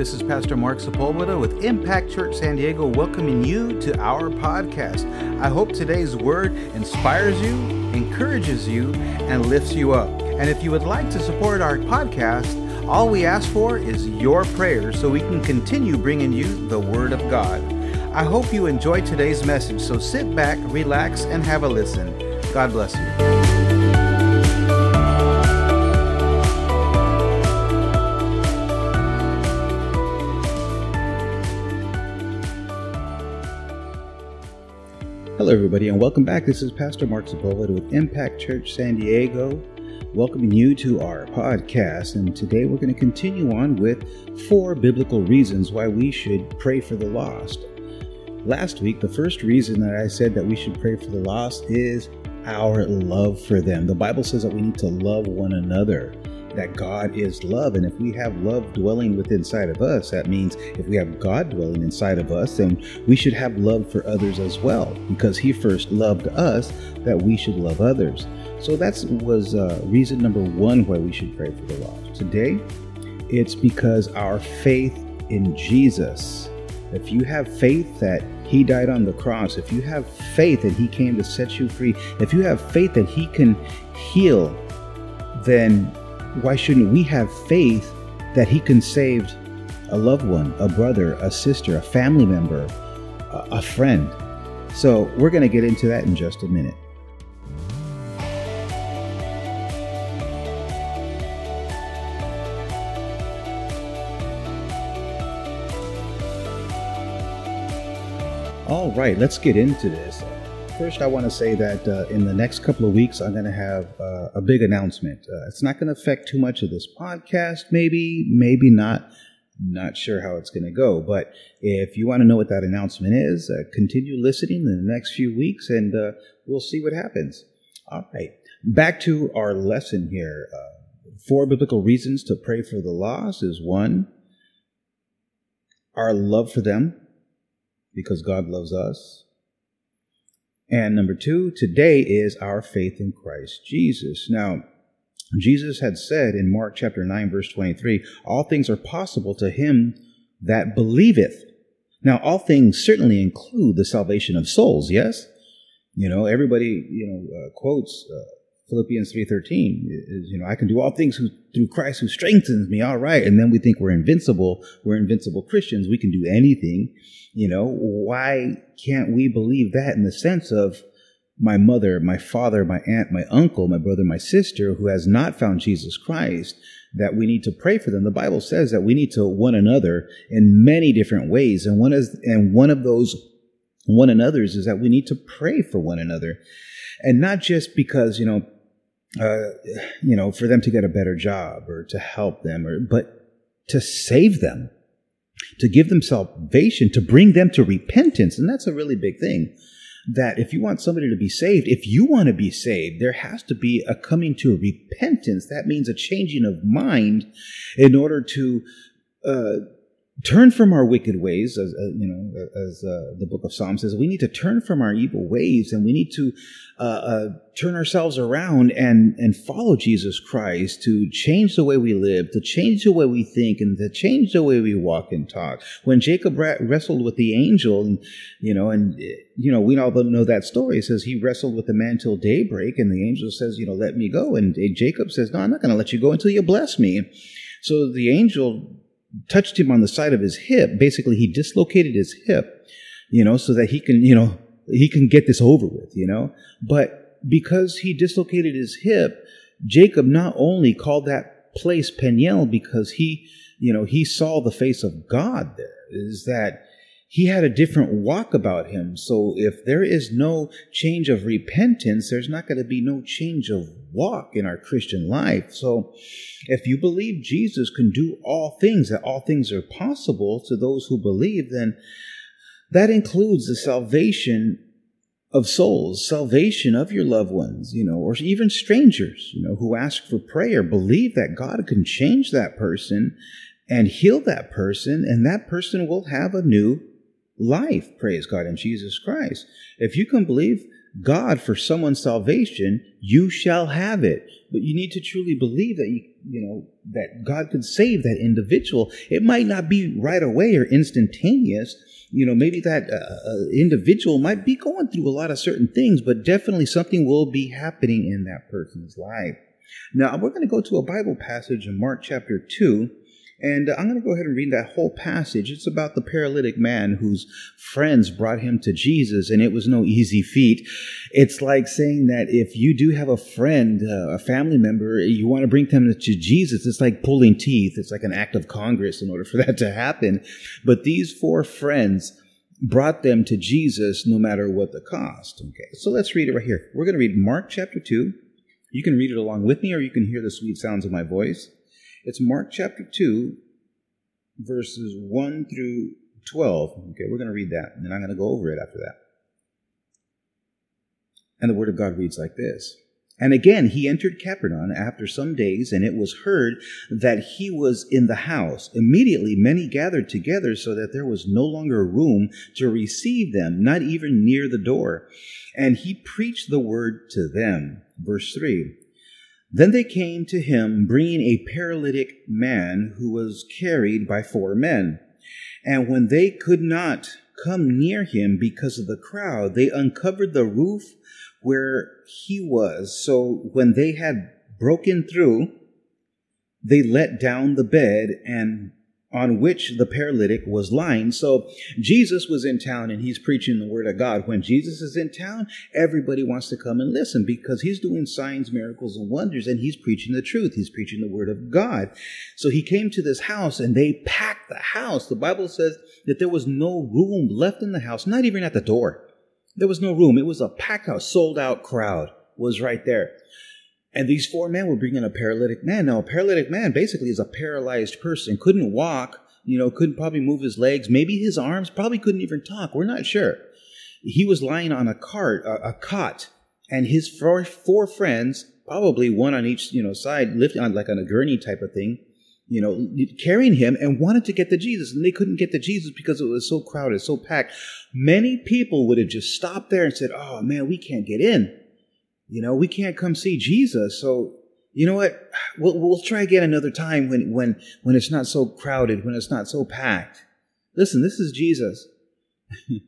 This is Pastor Mark Sepulveda with Impact Church San Diego welcoming you to our podcast. I hope today's word inspires you, encourages you, and lifts you up. And if you would like to support our podcast, all we ask for is your prayers so we can continue bringing you the Word of God. I hope you enjoyed today's message, so sit back, relax, and have a listen. God bless you. Hello, everybody, and welcome back. This is Pastor Mark Sepulveda with Impact Church San Diego, welcoming you to our podcast. And today we're going to continue on with four biblical reasons why we should pray for the lost. Last week, the first reason that I said that we should pray for the lost is our love for them. The Bible says that we need to love one another that God is love. And if we have love dwelling within inside of us, that means if we have God dwelling inside of us, then we should have love for others as well, because He first loved us, that we should love others. So that was uh, reason number one why we should pray for the lost. Today, it's because our faith in Jesus. If you have faith that He died on the cross, if you have faith that He came to set you free, if you have faith that He can heal, then why shouldn't we have faith that He can save a loved one, a brother, a sister, a family member, a, friend? So we're going to get into that in just a minute. All right, let's get into this. First, I want to say that uh, in the next couple of weeks, I'm going to have uh, a big announcement. Uh, it's not going to affect too much of this podcast, maybe, maybe not. Not sure how it's going to go, but if you want to know what that announcement is, uh, continue listening in the next few weeks and uh, we'll see what happens. All right, back to our lesson here. Uh, four biblical reasons to pray for the lost is one, our love for them, because God loves us. And number two, today is our faith in Christ Jesus. Now, Jesus had said in Mark chapter 9, verse 23, all things are possible to him that believeth. Now, all things certainly include the salvation of souls, yes? You know, everybody, you know, uh, quotes uh, Philippians 3.13 is, you know, I can do all things who, through Christ who strengthens me. All right. And then we think we're invincible. We're invincible Christians. We can do anything. You know, why can't we believe that in the sense of my mother, my father, my aunt, my uncle, my brother, my sister who has not found Jesus Christ, that we need to pray for them. The Bible says that we need to one another in many different ways. And one is, and one of those one another's is that we need to pray for one another. And not just because, you know, uh, you know, for them to get a better job or to help them, or but to save them, to give them salvation, to bring them to repentance, and that's a really big thing. That if you want somebody to be saved, if you want to be saved, there has to be a coming to repentance. That means a changing of mind in order to uh, turn from our wicked ways, as uh, you know, as uh, the book of Psalms says, we need to turn from our evil ways, and we need to uh, uh, turn ourselves around and and follow Jesus Christ to change the way we live, to change the way we think, and to change the way we walk and talk. When Jacob wrestled with the angel, and you know, and you know, we all know that story. It says he wrestled with the man till daybreak, and the angel says, you know, let me go, and Jacob says, no, I'm not going to let you go until you bless me. So the angel touched him on the side of his hip. Basically, he dislocated his hip, you know, so that he can, you know, he can get this over with, you know. But because he dislocated his hip, Jacob not only called that place Peniel because he, you know, he saw the face of God there, is that he had a different walk about him. So if there is no change of repentance, there's not going to be no change of walk in our Christian life. So if you believe Jesus can do all things, that all things are possible to those who believe, then that includes the salvation of souls, salvation of your loved ones, you know, or even strangers, you know, who ask for prayer. Believe that God can change that person and heal that person, and that person will have a new life, praise God, in Jesus Christ. If you can believe God for someone's salvation, you shall have it. But you need to truly believe that you, you know, that God could save that individual. It might not be right away or instantaneous. You know, maybe that uh, uh individual might be going through a lot of certain things, but definitely something will be happening in that person's life. Now, we're going to go to a Bible passage in Mark chapter 2, and I'm going to go ahead and read that whole passage. It's about the paralytic man whose friends brought him to Jesus, and it was no easy feat. It's like saying that if you do have a friend, uh, a family member, you want to bring them to Jesus, it's like pulling teeth. It's like an act of Congress in order for that to happen. But these four friends, brought them to Jesus no matter what the cost. Okay, so let's read it right here. We're going to read Mark chapter 2. You can read it along with me, or you can hear the sweet sounds of my voice. It's Mark chapter 2, verses 1 through 12. Okay, we're going to read that, and then I'm going to go over it after that. And the Word of God reads like this. And again, he entered Capernaum after some days, and it was heard that he was in the house. Immediately, many gathered together so that there was no longer room to receive them, not even near the door. And he preached the word to them. Verse 3 then they came to him, bringing a paralytic man who was carried by four men. And when they could not come near him because of the crowd, they uncovered the roof where he was. So when they had broken through, they let down the bed and on which the paralytic was lying. So Jesus was in town and he's preaching the word of God. When Jesus is in town, everybody wants to come and listen because he's doing signs, miracles, and wonders and he's preaching the truth. He's preaching the word of God. So he came to this house and they packed the house. The Bible says that there was no room left in the house, not even at the door. There was no room. It was a packed house, sold out crowd was right there. And these four men were bringing a paralytic man. Now, a paralytic man basically is a paralyzed person, couldn't walk, you know, couldn't probably move his legs, maybe his arms, probably couldn't even talk. We're not sure. He was lying on a cart, a, a cot, and his four, four friends, probably one on each, you know, side, lifting on like on a gurney type of thing, you know, carrying him and wanted to get to Jesus. And they couldn't get to Jesus because it was so crowded, so packed. Many people would have just stopped there and said, Oh man, we can't get in. You know, we can't come see Jesus. So, you know what? We'll, we'll try again another time when, when, when it's not so crowded, when it's not so packed. Listen, this is Jesus.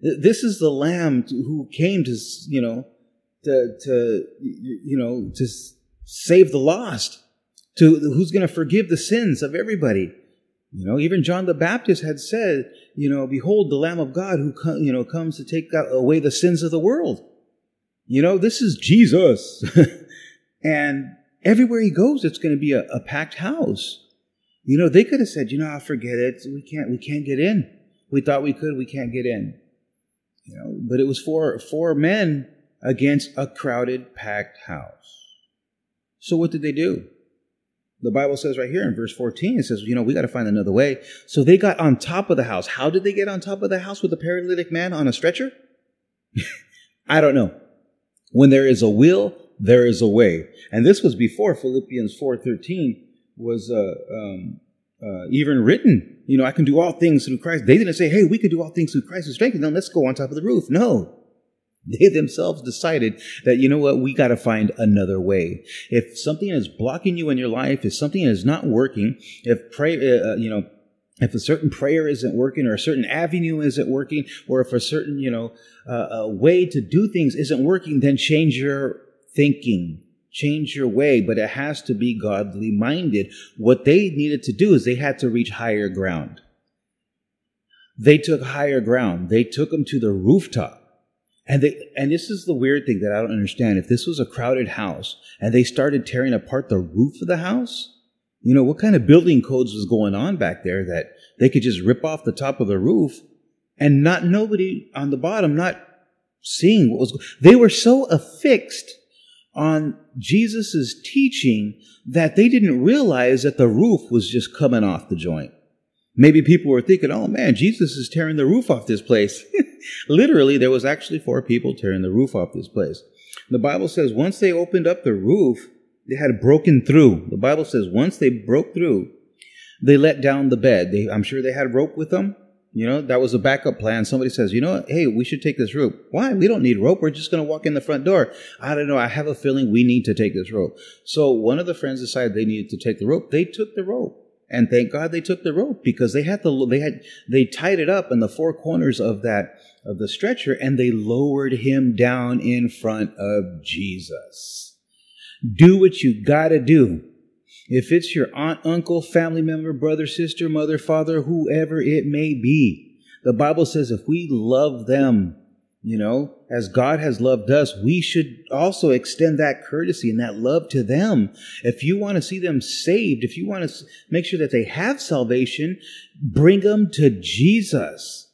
this is the lamb who came to, you know, to, to, you know, to save the lost, to who's going to forgive the sins of everybody. You know, even John the Baptist had said, you know, behold the Lamb of God who, you know, comes to take away the sins of the world. You know, this is Jesus. and everywhere he goes, it's going to be a, a, packed house. You know, they could have said, you know, I'll forget it. We can't, we can't get in. We thought we could, we can't get in. You know, but it was four, four men against a crowded, packed house. So what did they do? The Bible says right here in verse 14, it says, you know, we got to find another way. So they got on top of the house. How did they get on top of the house with a paralytic man on a stretcher? I don't know. When there is a will, there is a way. And this was before Philippians 4.13 was uh, um, uh, even written. You know, I can do all things through Christ. They didn't say, hey, we could do all things through Christ who strengthens them. Let's go on top of the roof. No. They themselves decided that, you know what, we got to find another way. If something is blocking you in your life, if something is not working, if pray, uh, uh you know, if a certain prayer isn't working or a certain avenue isn't working or if a certain you know uh, way to do things isn't working then change your thinking change your way. But it has to be godly minded. What they needed to do is they had to reach higher ground. They took higher ground. They took them to the rooftop. And they and this is the weird thing that i don't understand. If this was a crowded house and they started tearing apart the roof of the house you know, what kind of building codes was going on back there that they could just rip off the top of the roof and not nobody on the bottom not seeing what was they were so affixed on Jesus's teaching that they didn't realize that the roof was just coming off the joint. Maybe people were thinking, "Oh man, Jesus is tearing the roof off this place." Literally, there was actually four people tearing the roof off this place. The Bible says once they opened up the roof, they had broken through. The Bible says once they broke through, they let down the bed. They, I'm sure they had rope with them. You know, that was a backup plan. Somebody says, you know, hey, we should take this rope. Why? We don't need rope. We're just going to walk in the front door. I don't know. I have a feeling we need to take this rope. So one of the friends decided they needed to take the rope. They took the rope. And thank God they took the rope because they had the, they had, they tied it up in the four corners of that, of the stretcher and they lowered him down in front of Jesus. Do what you gotta do. If it's your aunt, uncle, family member, brother, sister, mother, father, whoever it may be, the Bible says if we love them, you know, as God has loved us, we should also extend that courtesy and that love to them. If you want to see them saved, if you want to make sure that they have salvation, bring them to Jesus.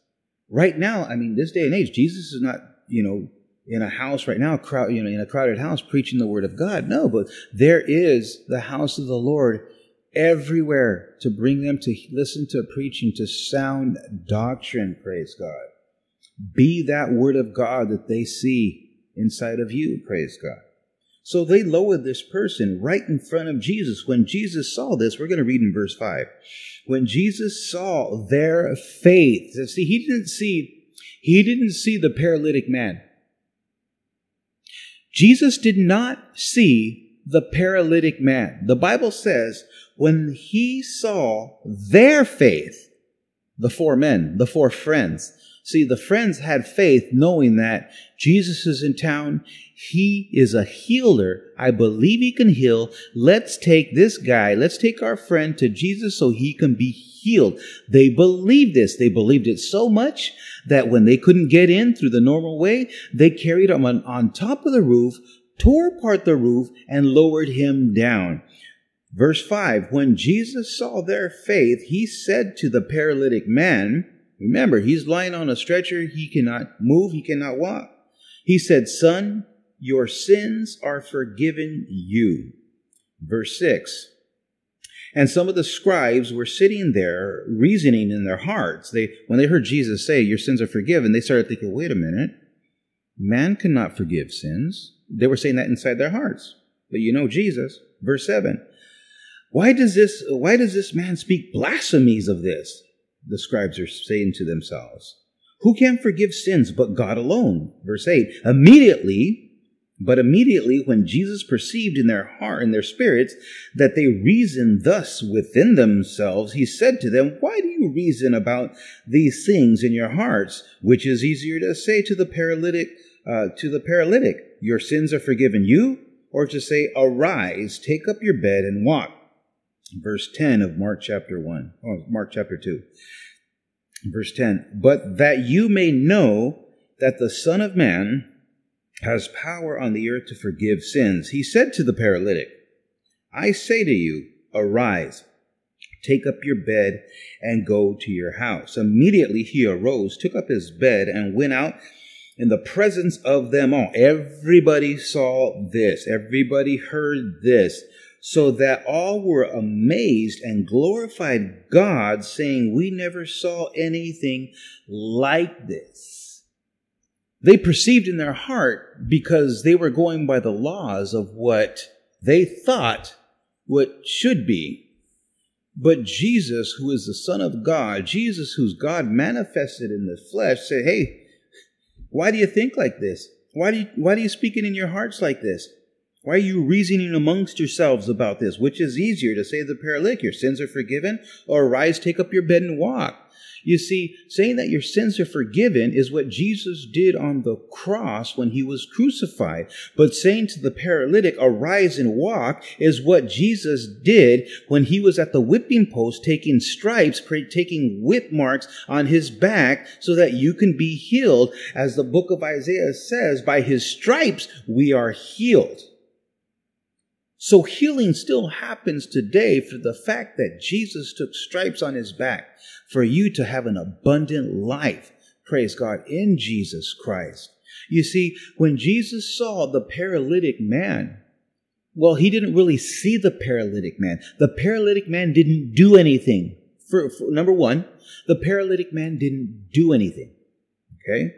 Right now, I mean, this day and age, Jesus is not, you know, in a house right now, crowd, you know, in a crowded house preaching the word of God. No, but there is the house of the Lord everywhere to bring them to listen to preaching, to sound doctrine. Praise God. Be that word of God that they see inside of you. Praise God. So they lowered this person right in front of Jesus. When Jesus saw this, we're going to read in verse 5. When Jesus saw their faith, see, he didn't see, he didn't see the paralytic man. Jesus did not see the paralytic man. The Bible says when he saw their faith, the four men, the four friends, See, the friends had faith knowing that Jesus is in town. He is a healer. I believe he can heal. Let's take this guy, let's take our friend to Jesus so he can be healed. They believed this. They believed it so much that when they couldn't get in through the normal way, they carried him on, on top of the roof, tore apart the roof, and lowered him down. Verse 5 When Jesus saw their faith, he said to the paralytic man, Remember, he's lying on a stretcher. He cannot move. He cannot walk. He said, Son, your sins are forgiven you. Verse 6. And some of the scribes were sitting there reasoning in their hearts. They, when they heard Jesus say, Your sins are forgiven, they started thinking, Wait a minute. Man cannot forgive sins. They were saying that inside their hearts. But you know Jesus. Verse 7. Why does this, why does this man speak blasphemies of this? The scribes are saying to themselves. Who can forgive sins but God alone? Verse 8. Immediately, but immediately when Jesus perceived in their heart and their spirits that they reasoned thus within themselves, he said to them, Why do you reason about these things in your hearts? Which is easier to say to the paralytic, uh, to the paralytic, Your sins are forgiven you, or to say, Arise, take up your bed and walk verse 10 of Mark chapter 1, oh, Mark chapter 2. Verse 10, but that you may know that the Son of Man has power on the earth to forgive sins, he said to the paralytic, I say to you, arise, take up your bed, and go to your house. Immediately he arose, took up his bed, and went out in the presence of them all. Everybody saw this. Everybody heard this so that all were amazed and glorified God, saying, We never saw anything like this. They perceived in their heart because they were going by the laws of what they thought what should be. But Jesus, who is the Son of God, Jesus, who's God manifested in the flesh, said, Hey, why do you think like this? Why do you, why do you speak it in your hearts like this? Why are you reasoning amongst yourselves about this? Which is easier to say to the paralytic, Your sins are forgiven, or rise, take up your bed, and walk? You see, saying that your sins are forgiven is what Jesus did on the cross when he was crucified. But saying to the paralytic, arise and walk, is what Jesus did when he was at the whipping post taking stripes, taking whip marks on his back so that you can be healed. As the book of Isaiah says, by his stripes we are healed. So healing still happens today for the fact that Jesus took stripes on his back for you to have an abundant life. Praise God in Jesus Christ. You see, when Jesus saw the paralytic man, well, he didn't really see the paralytic man. The paralytic man didn't do anything. For, for, number one, the paralytic man didn't do anything. Okay?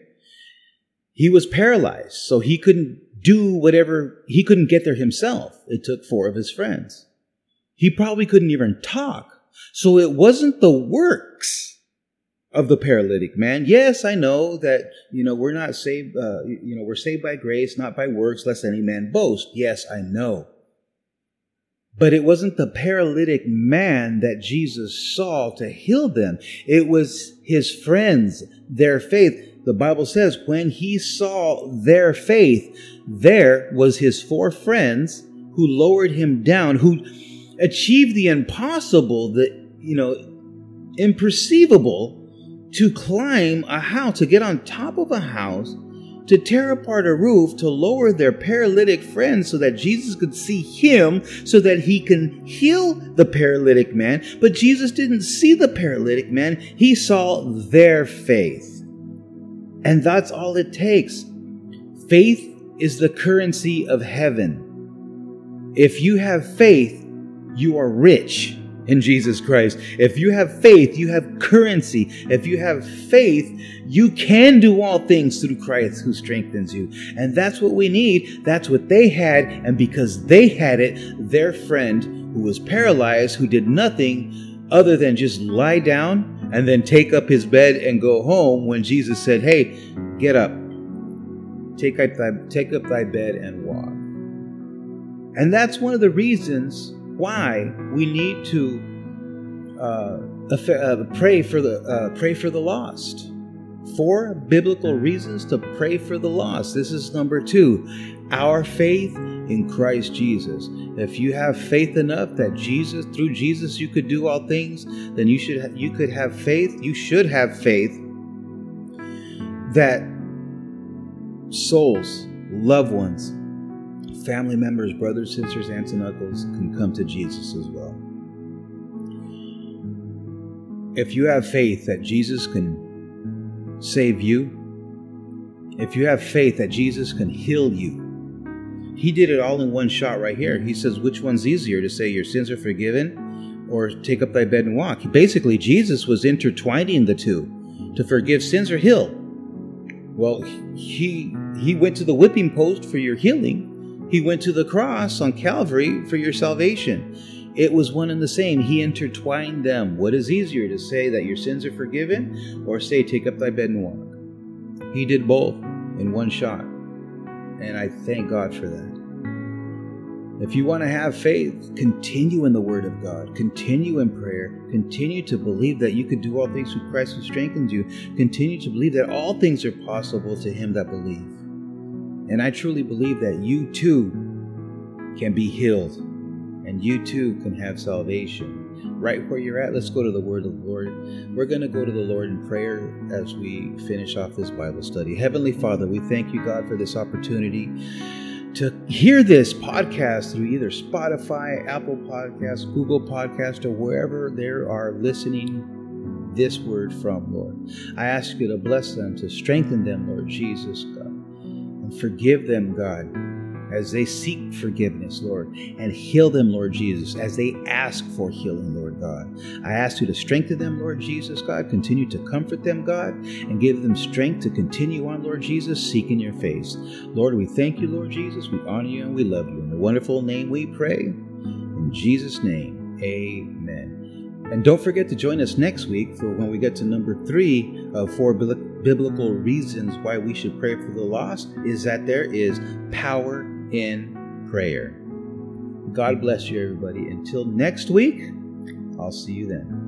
He was paralyzed, so he couldn't do whatever, he couldn't get there himself. It took four of his friends. He probably couldn't even talk. So it wasn't the works of the paralytic man. Yes, I know that, you know, we're not saved, uh, you know, we're saved by grace, not by works, lest any man boast. Yes, I know. But it wasn't the paralytic man that Jesus saw to heal them. It was his friends, their faith. The Bible says when he saw their faith, there was his four friends who lowered him down, who achieved the impossible, the, you know, imperceivable to climb a house, to get on top of a house, to tear apart a roof, to lower their paralytic friend so that Jesus could see him, so that he can heal the paralytic man. But Jesus didn't see the paralytic man, he saw their faith. And that's all it takes. Faith is the currency of heaven. If you have faith, you are rich in Jesus Christ. If you have faith, you have currency. If you have faith, you can do all things through Christ who strengthens you. And that's what we need. That's what they had. And because they had it, their friend who was paralyzed, who did nothing other than just lie down and then take up his bed and go home when Jesus said, Hey, get up. Take up thy, take up thy bed and walk. And that's one of the reasons why we need to uh, uh, pray for the uh, pray for the lost. Four biblical reasons to pray for the lost. This is number two. Our faith in Christ Jesus. If you have faith enough that Jesus, through Jesus, you could do all things, then you should you could have faith. You should have faith that souls, loved ones, family members, brothers, sisters, aunts, and uncles can come to Jesus as well. If you have faith that Jesus can save you, if you have faith that Jesus can heal you, he did it all in one shot right here. He says, which one's easier to say your sins are forgiven or take up thy bed and walk? Basically, Jesus was intertwining the two to forgive sins or heal. Well, he he went to the whipping post for your healing, he went to the cross on Calvary for your salvation. It was one and the same. He intertwined them. What is easier to say that your sins are forgiven or say, take up thy bed and walk? He did both in one shot. And I thank God for that. If you want to have faith, continue in the Word of God, continue in prayer, continue to believe that you can do all things through Christ who strengthens you, continue to believe that all things are possible to him that believe. And I truly believe that you too can be healed and you too can have salvation. Right where you're at, let's go to the word of the Lord. We're going to go to the Lord in prayer as we finish off this Bible study. Heavenly Father, we thank you, God, for this opportunity to hear this podcast through either Spotify, Apple Podcasts, Google Podcast, or wherever they are listening this word from, Lord. I ask you to bless them, to strengthen them, Lord Jesus, God and forgive them, God, as they seek forgiveness, Lord, and heal them, Lord Jesus, as they ask for healing, Lord God. I ask you to strengthen them, Lord Jesus, God. Continue to comfort them, God, and give them strength to continue on, Lord Jesus, seeking your face. Lord, we thank you, Lord Jesus. We honor you and we love you. In the wonderful name we pray. In Jesus' name, amen. And don't forget to join us next week for when we get to number three of four biblical reasons why we should pray for the lost is that there is power in prayer. God bless you, everybody. Until next week, I'll see you then.